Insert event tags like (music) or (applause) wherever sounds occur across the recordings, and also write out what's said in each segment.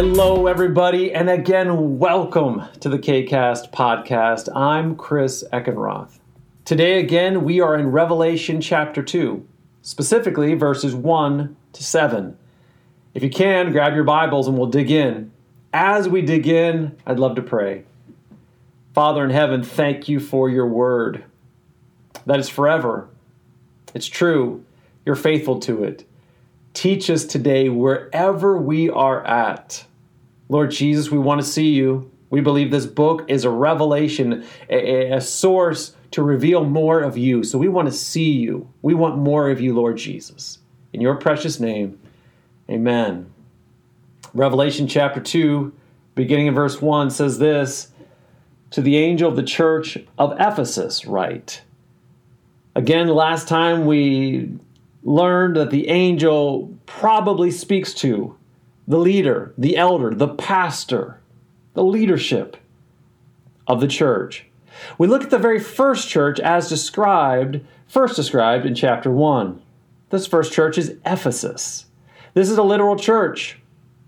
Hello, everybody, and again, welcome to the KCast podcast. I'm Chris Eckenroth. Today, again, we are in Revelation chapter 2, specifically verses 1 to 7. If you can, grab your Bibles and we'll dig in. As we dig in, I'd love to pray. Father in heaven, thank you for your word. That is forever. It's true. You're faithful to it. Teach us today wherever we are at. Lord Jesus, we want to see you. We believe this book is a revelation, a, a, source to reveal more of you. So we want to see you. We want more of you, Lord Jesus. In your precious name, amen. Revelation chapter 2, beginning in verse 1, says this To the angel of the church of Ephesus, write. Again, last time we learned that the angel probably speaks to the leader, the elder, the pastor, the leadership of the church. We look at the very first church as described, first described in chapter 1. This first church is Ephesus. This is a literal church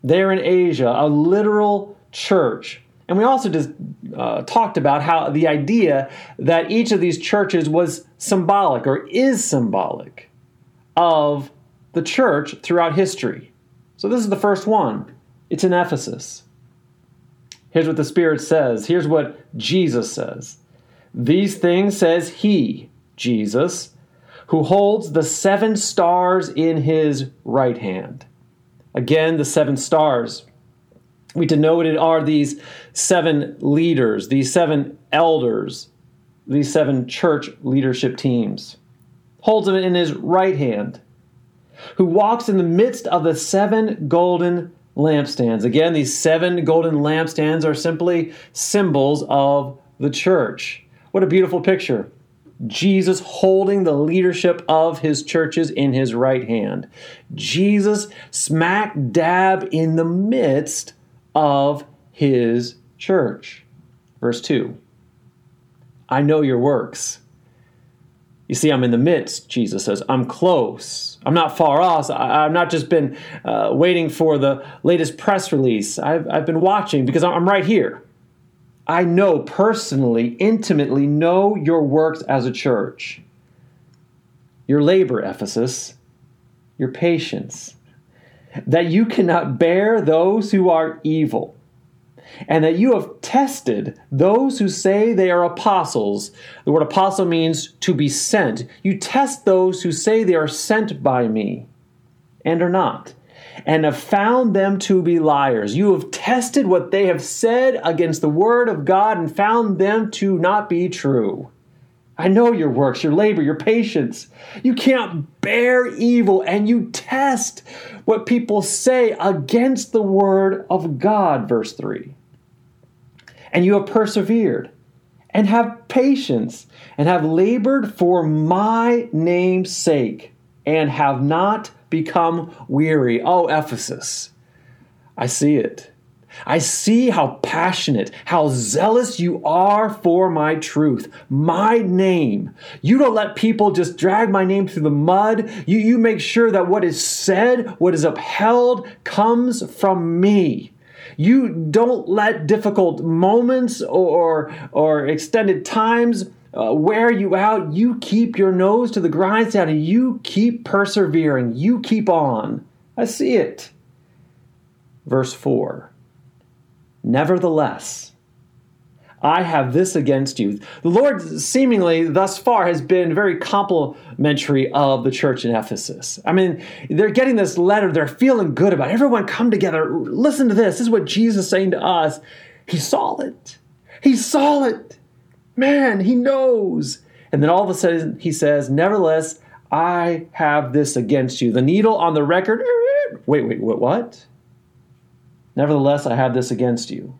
there in Asia, a literal church. And we also just uh, talked about how the idea that each of these churches was symbolic or is symbolic of the church throughout history. So this is the first one. It's in Ephesus. Here's what the Spirit says. Here's what Jesus says. These things says He, Jesus, who holds the seven stars in His right hand. Again, the seven stars. We denoted are these seven leaders, these seven elders, these seven church leadership teams holds him in his right hand, who walks in the midst of the seven golden lampstands. Again, these seven golden lampstands are simply symbols of the church. What a beautiful picture. Jesus holding the leadership of his churches in his right hand. Jesus smack dab in the midst of his church. Verse 2 I know your works you see, I'm in the midst, Jesus says. I'm close. I'm not far off. I, have not just been uh, waiting for the latest press release. I've, I've been watching because I'm right here. I know personally, intimately know your works as a church. Your labor, Ephesus, your patience, that you cannot bear those who are evil and that you have tested those who say they are apostles. The word apostle means to be sent. You test those who say they are sent by me and are not, and have found them to be liars. You have tested what they have said against the word of God and found them to not be true. I know your works, your labor, your patience. You can't bear evil, and you test what people say against the word of God, verse 3 and you have persevered and have patience and have labored for my name's sake and have not become weary. Oh, Ephesus, I see it. I see how passionate, how zealous you are for my truth, my name. You don't let people just drag my name through the mud. You, you make sure that what is said, what is upheld, comes from me. You don't let difficult moments or, or extended times uh, wear you out. You keep your nose to the grindstone and you keep persevering. You keep on. I see it. Verse 4 Nevertheless, I have this against you. The Lord, seemingly thus far, has been very complimentary of the church in Ephesus. I mean, they're getting this letter, they're feeling good about it. Everyone come together. Listen to this. This is what Jesus is saying to us. He saw it. He saw it. Man, he knows. And then all of a sudden, he says, Nevertheless, I have this against you. The needle on the record. Wait, wait, what? Nevertheless, I have this against you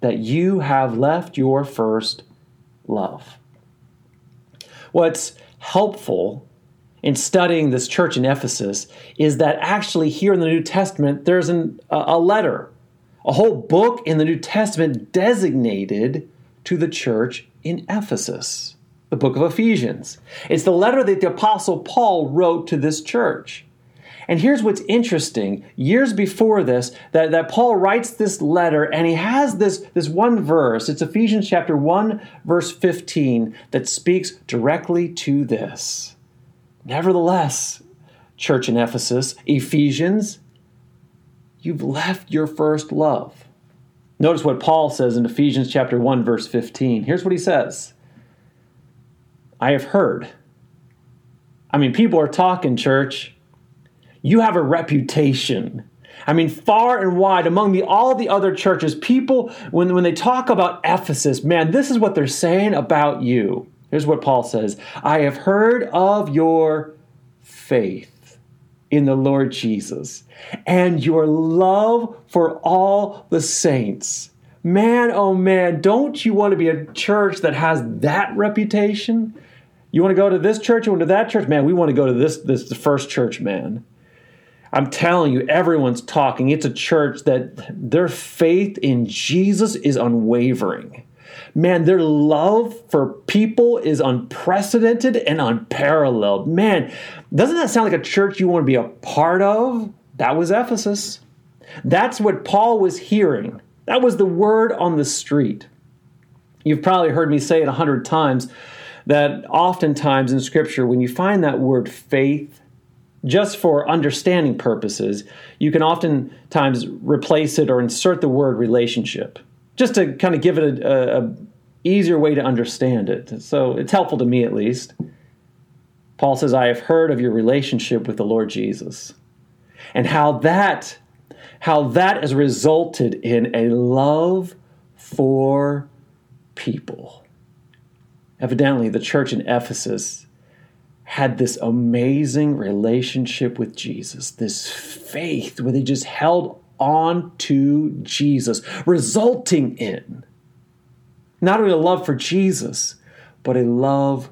that you have left your first love. What's helpful in studying this church in Ephesus is that actually here in the New Testament there's an, a letter, a whole book in the New Testament designated to the church in Ephesus, the book of Ephesians. It's the letter that the Apostle Paul wrote to this church. And here's what's interesting. Years before this, that, that Paul writes this letter and he has this, this one verse. It's Ephesians chapter 1, verse 15, that speaks directly to this. Nevertheless, church in Ephesus, Ephesians, you've left your first love. Notice what Paul says in Ephesians chapter 1 verse 15. Here's what he says. I have heard. I mean, people are talking, church. You have a reputation. I mean, far and wide among the, all the other churches, people, when, when they talk about Ephesus, man, this is what they're saying about you. Here's what Paul says I have heard of your faith in the Lord Jesus and your love for all the saints. Man, oh man, don't you want to be a church that has that reputation? You want to go to this church? You want to that church? Man, we want to go to this this first church, man. I'm telling you, everyone's talking. It's a church that their faith in Jesus is unwavering. Man, their love for people is unprecedented and unparalleled. Man, doesn't that sound like a church you want to be a part of? That was Ephesus. That's what Paul was hearing. That was the word on the street. You've probably heard me say it a hundred times that oftentimes in Scripture, when you find that word faith, just for understanding purposes, you can oftentimes replace it or insert the word relationship, just to kind of give it a, a, a easier way to understand it. So it's helpful to me at least. Paul says, I have heard of your relationship with the Lord Jesus and how that how that has resulted in a love for people. Evidently, the church in Ephesus had this amazing relationship with Jesus, this faith where they just held on to Jesus, resulting in not only a love for Jesus, but a love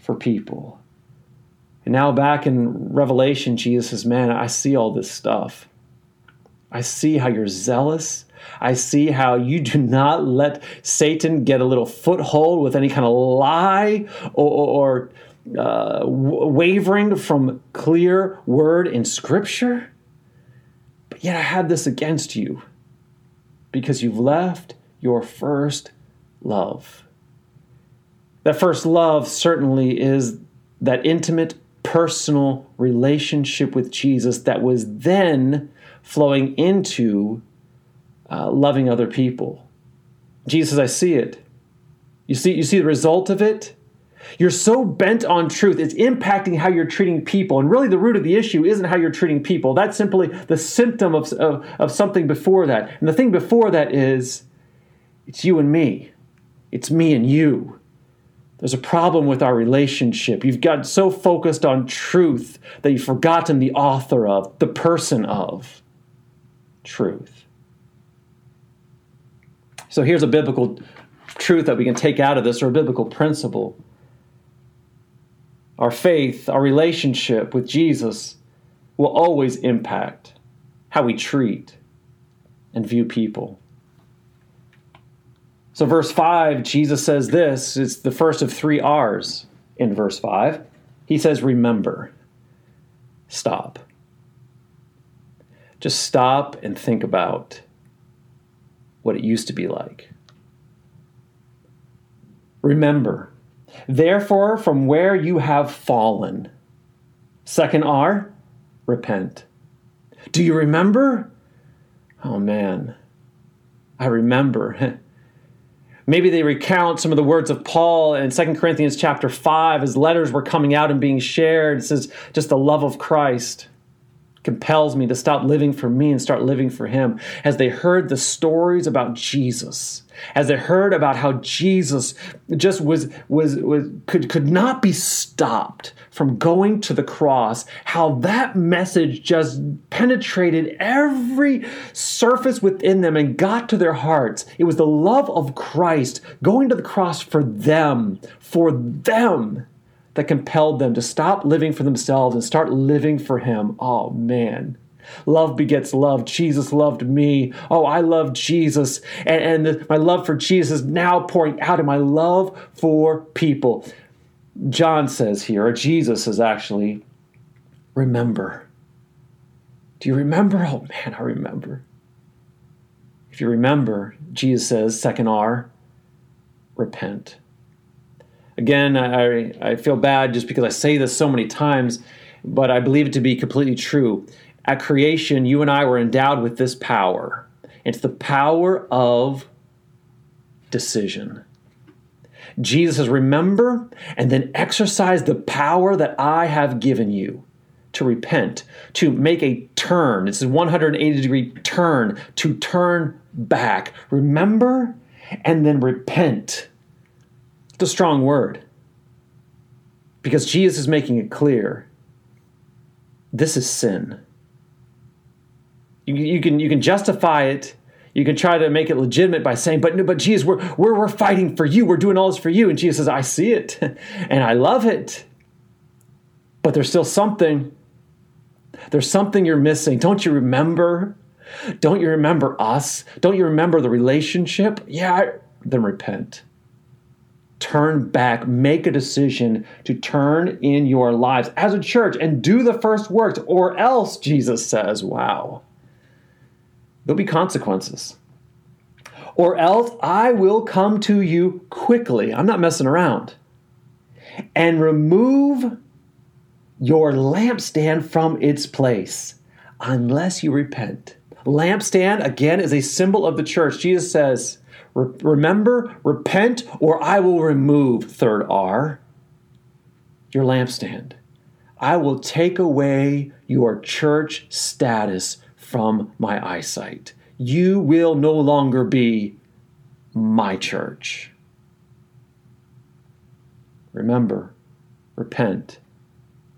for people. And now, back in Revelation, Jesus says, Man, I see all this stuff. I see how you're zealous. I see how you do not let Satan get a little foothold with any kind of lie or, or uh, wavering from clear word in Scripture. But yet I have this against you because you've left your first love. That first love certainly is that intimate personal relationship with Jesus that was then flowing into uh, loving other people. Jesus, I see it. You see, you see the result of it? You're so bent on truth, it's impacting how you're treating people. And really, the root of the issue isn't how you're treating people. That's simply the symptom of, of, of something before that. And the thing before that is it's you and me, it's me and you. There's a problem with our relationship. You've got so focused on truth that you've forgotten the author of, the person of truth. So here's a biblical truth that we can take out of this, or a biblical principle. Our faith, our relationship with Jesus will always impact how we treat and view people. So, verse 5, Jesus says this it's the first of three R's in verse 5. He says, Remember. Stop. Just stop and think about what it used to be like. Remember, therefore, from where you have fallen. Second R, repent. Do you remember? Oh man, I remember. (laughs) Maybe they recount some of the words of Paul in 2 Corinthians chapter 5 as letters were coming out and being shared. It says, just the love of Christ compels me to stop living for me and start living for him. As they heard the stories about Jesus, as they heard about how Jesus just was was was could could not be stopped from going to the cross, how that message just penetrated every surface within them and got to their hearts. It was the love of Christ going to the cross for them, for them that compelled them to stop living for themselves and start living for him. Oh man. Love begets love. Jesus loved me. Oh, I love Jesus. And, and the, my love for Jesus now pouring out in my love for people. John says here, or Jesus says actually, remember. Do you remember? Oh man, I remember. If you remember, Jesus says, second R, repent. Again, I, I feel bad just because I say this so many times, but I believe it to be completely true. At creation, you and I were endowed with this power. It's the power of decision. Jesus says, Remember and then exercise the power that I have given you to repent, to make a turn. It's a 180 degree turn, to turn back. Remember and then repent. It's a strong word because Jesus is making it clear this is sin. You, you, can, you can justify it. You can try to make it legitimate by saying, but but Jesus, we're, we're, we're fighting for you. We're doing all this for you. And Jesus says, I see it (laughs) and I love it. But there's still something. There's something you're missing. Don't you remember? Don't you remember us? Don't you remember the relationship? Yeah, then repent. Turn back, make a decision to turn in your lives as a church and do the first works, or else, Jesus says, wow, there'll be consequences. Or else I will come to you quickly. I'm not messing around. And remove your lampstand from its place unless you repent. Lampstand, again, is a symbol of the church. Jesus says, Remember, repent, or I will remove, third R, your lampstand. I will take away your church status from my eyesight. You will no longer be my church. Remember, repent,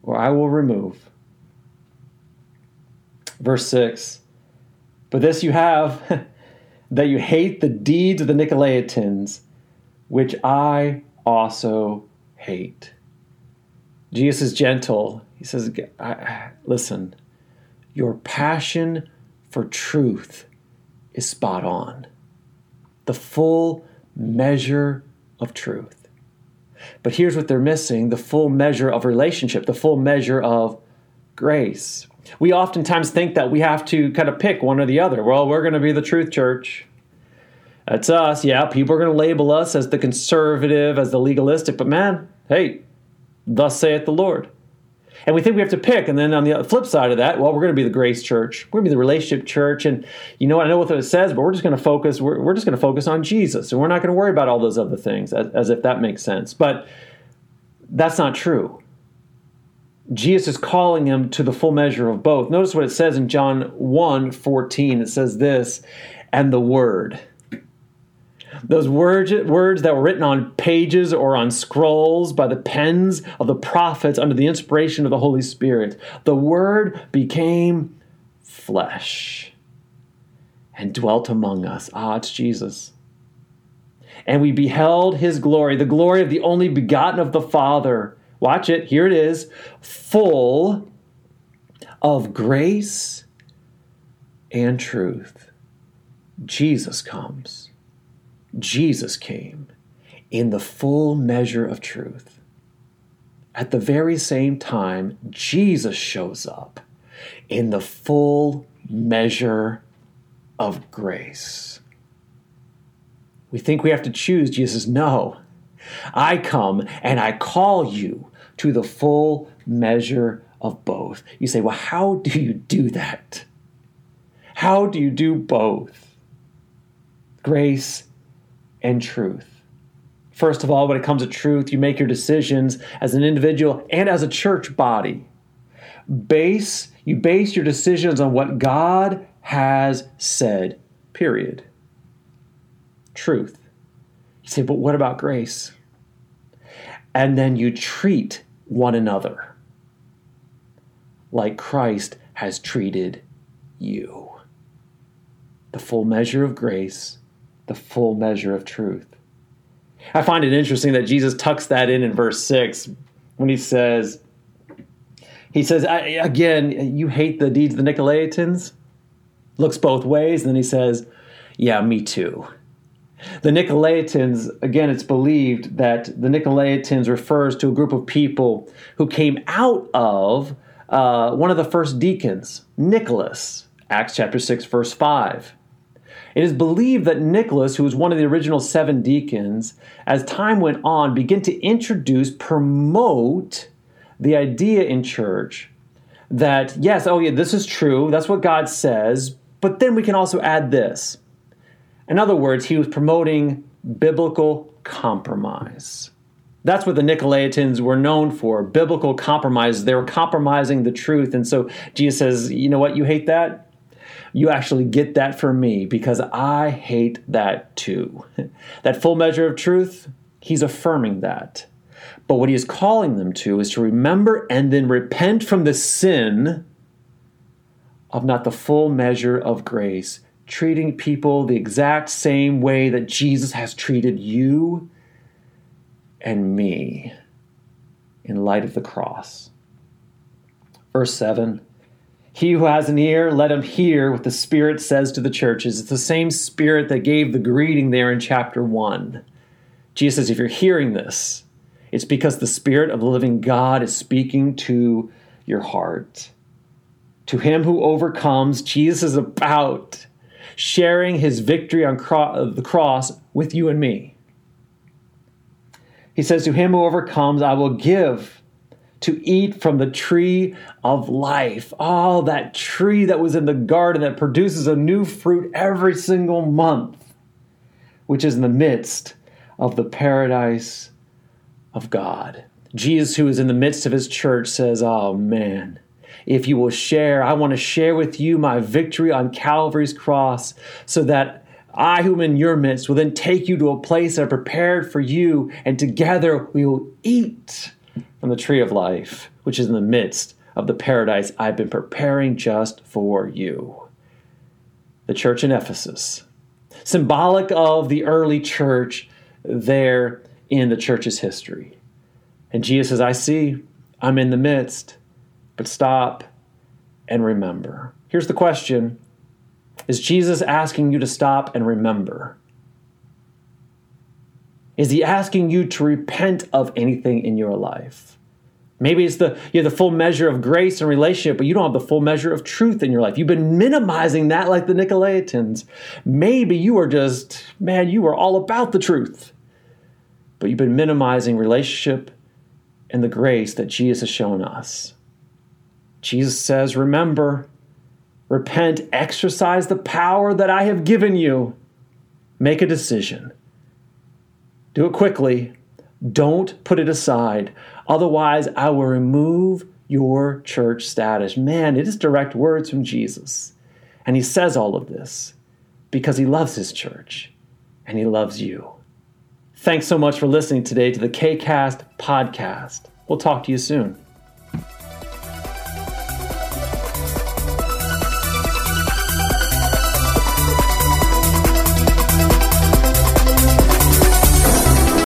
or I will remove. Verse 6 But this you have, (laughs) that you hate the deeds of the Nicolaitans, which I also hate. Jesus is gentle. He says, Listen, your passion for truth is spot on. The full measure of truth. But here's what they're missing the full measure of relationship, the full measure of grace. We oftentimes think that we have to kind of pick one or the other. Well, we're going to be the truth church. That's us. Yeah, people are going to label us as the conservative, as the legalistic, but man, hey, thus saith the Lord. And we think we have to pick. And then on the flip side of that, well, we're going to be the grace church. We're going to be the relationship church. And you know? I know what it says, but we're just going to focus. We're, we're just going to focus on Jesus. And we're not going to worry about all those other things as, as if that makes sense. But that's not true. Jesus is calling him to the full measure of both. Notice what it says in John 1 14. It says this, and the Word those words, words that were written on pages or on scrolls by the pens of the prophets under the inspiration of the Holy Spirit. The Word became flesh and dwelt among us. Ah, it's Jesus. And we beheld his glory, the glory of the only begotten of the Father. Watch it, here it is, full of grace and truth. Jesus comes Jesus came in the full measure of truth. At the very same time, Jesus shows up in the full measure of grace. We think we have to choose. Jesus, no. I come and I call you to the full measure of both. You say, well, how do you do that? How do you do both? Grace and truth. First of all, when it comes to truth, you make your decisions as an individual and as a church body. Base you base your decisions on what God has said. Period. Truth. You say, but what about grace? And then you treat one another like Christ has treated you. The full measure of grace the full measure of truth. I find it interesting that Jesus tucks that in in verse 6 when he says, he says, again, you hate the deeds of the Nicolaitans? Looks both ways. And then he says, yeah, me too. The Nicolaitans, again, it's believed that the Nicolaitans refers to a group of people who came out of uh, one of the first deacons, Nicholas, Acts chapter 6, verse 5. It is believed that Nicholas, who was one of the original seven deacons, as time went on, began to introduce, promote the idea in church that, yes, oh yeah, this is true, that's what God says, but then we can also add this. In other words, he was promoting biblical compromise. That's what the Nicolaitans were known for biblical compromise. They were compromising the truth. And so Jesus says, You know what? You hate that? You actually get that from me because I hate that too. (laughs) that full measure of truth, he's affirming that. But what he is calling them to is to remember and then repent from the sin of not the full measure of grace, treating people the exact same way that Jesus has treated you and me in light of the cross. Verse 7 He who has an ear, let him hear what the Spirit says to the churches. It's the same Spirit that gave the greeting there in chapter 1. Jesus says, if you're hearing this, it's because the Spirit of the living God is speaking to your heart. To him who overcomes, Jesus is about sharing his victory on cro- the cross with you and me. He says, To him who overcomes, I will give to eat from the tree of life. Oh, that tree that was in the garden that produces a new fruit every single month, which is in the midst of the paradise of God. Jesus, who is in the midst of his church, says, Oh man, if you will share, I want to share with you my victory on Calvary's cross so that I, who am in your midst, will then take you to a place that I prepared for you, and together we will eat from the tree of life, which is in the midst of the paradise I've been preparing just for you. The church in Ephesus, symbolic of the early church there in the church's history. And Jesus says, I see, I'm in the midst, but stop and remember. Here's the question is Jesus asking you to stop and remember? Is he asking you to repent of anything in your life? Maybe it's the you have the full measure of grace and relationship, but you don't have the full measure of truth in your life. You've been minimizing that like the Nicolaitans. Maybe you are just, man, you are all about the truth. But you've been minimizing relationship and the grace that Jesus has shown us. Jesus says, Remember, Repent, exercise the power that I have given you. Make a decision. Do it quickly. Don't put it aside. Otherwise, I will remove your church status. Man, it is direct words from Jesus. And he says all of this because he loves his church and he loves you. Thanks so much for listening today to the KCast podcast. We'll talk to you soon.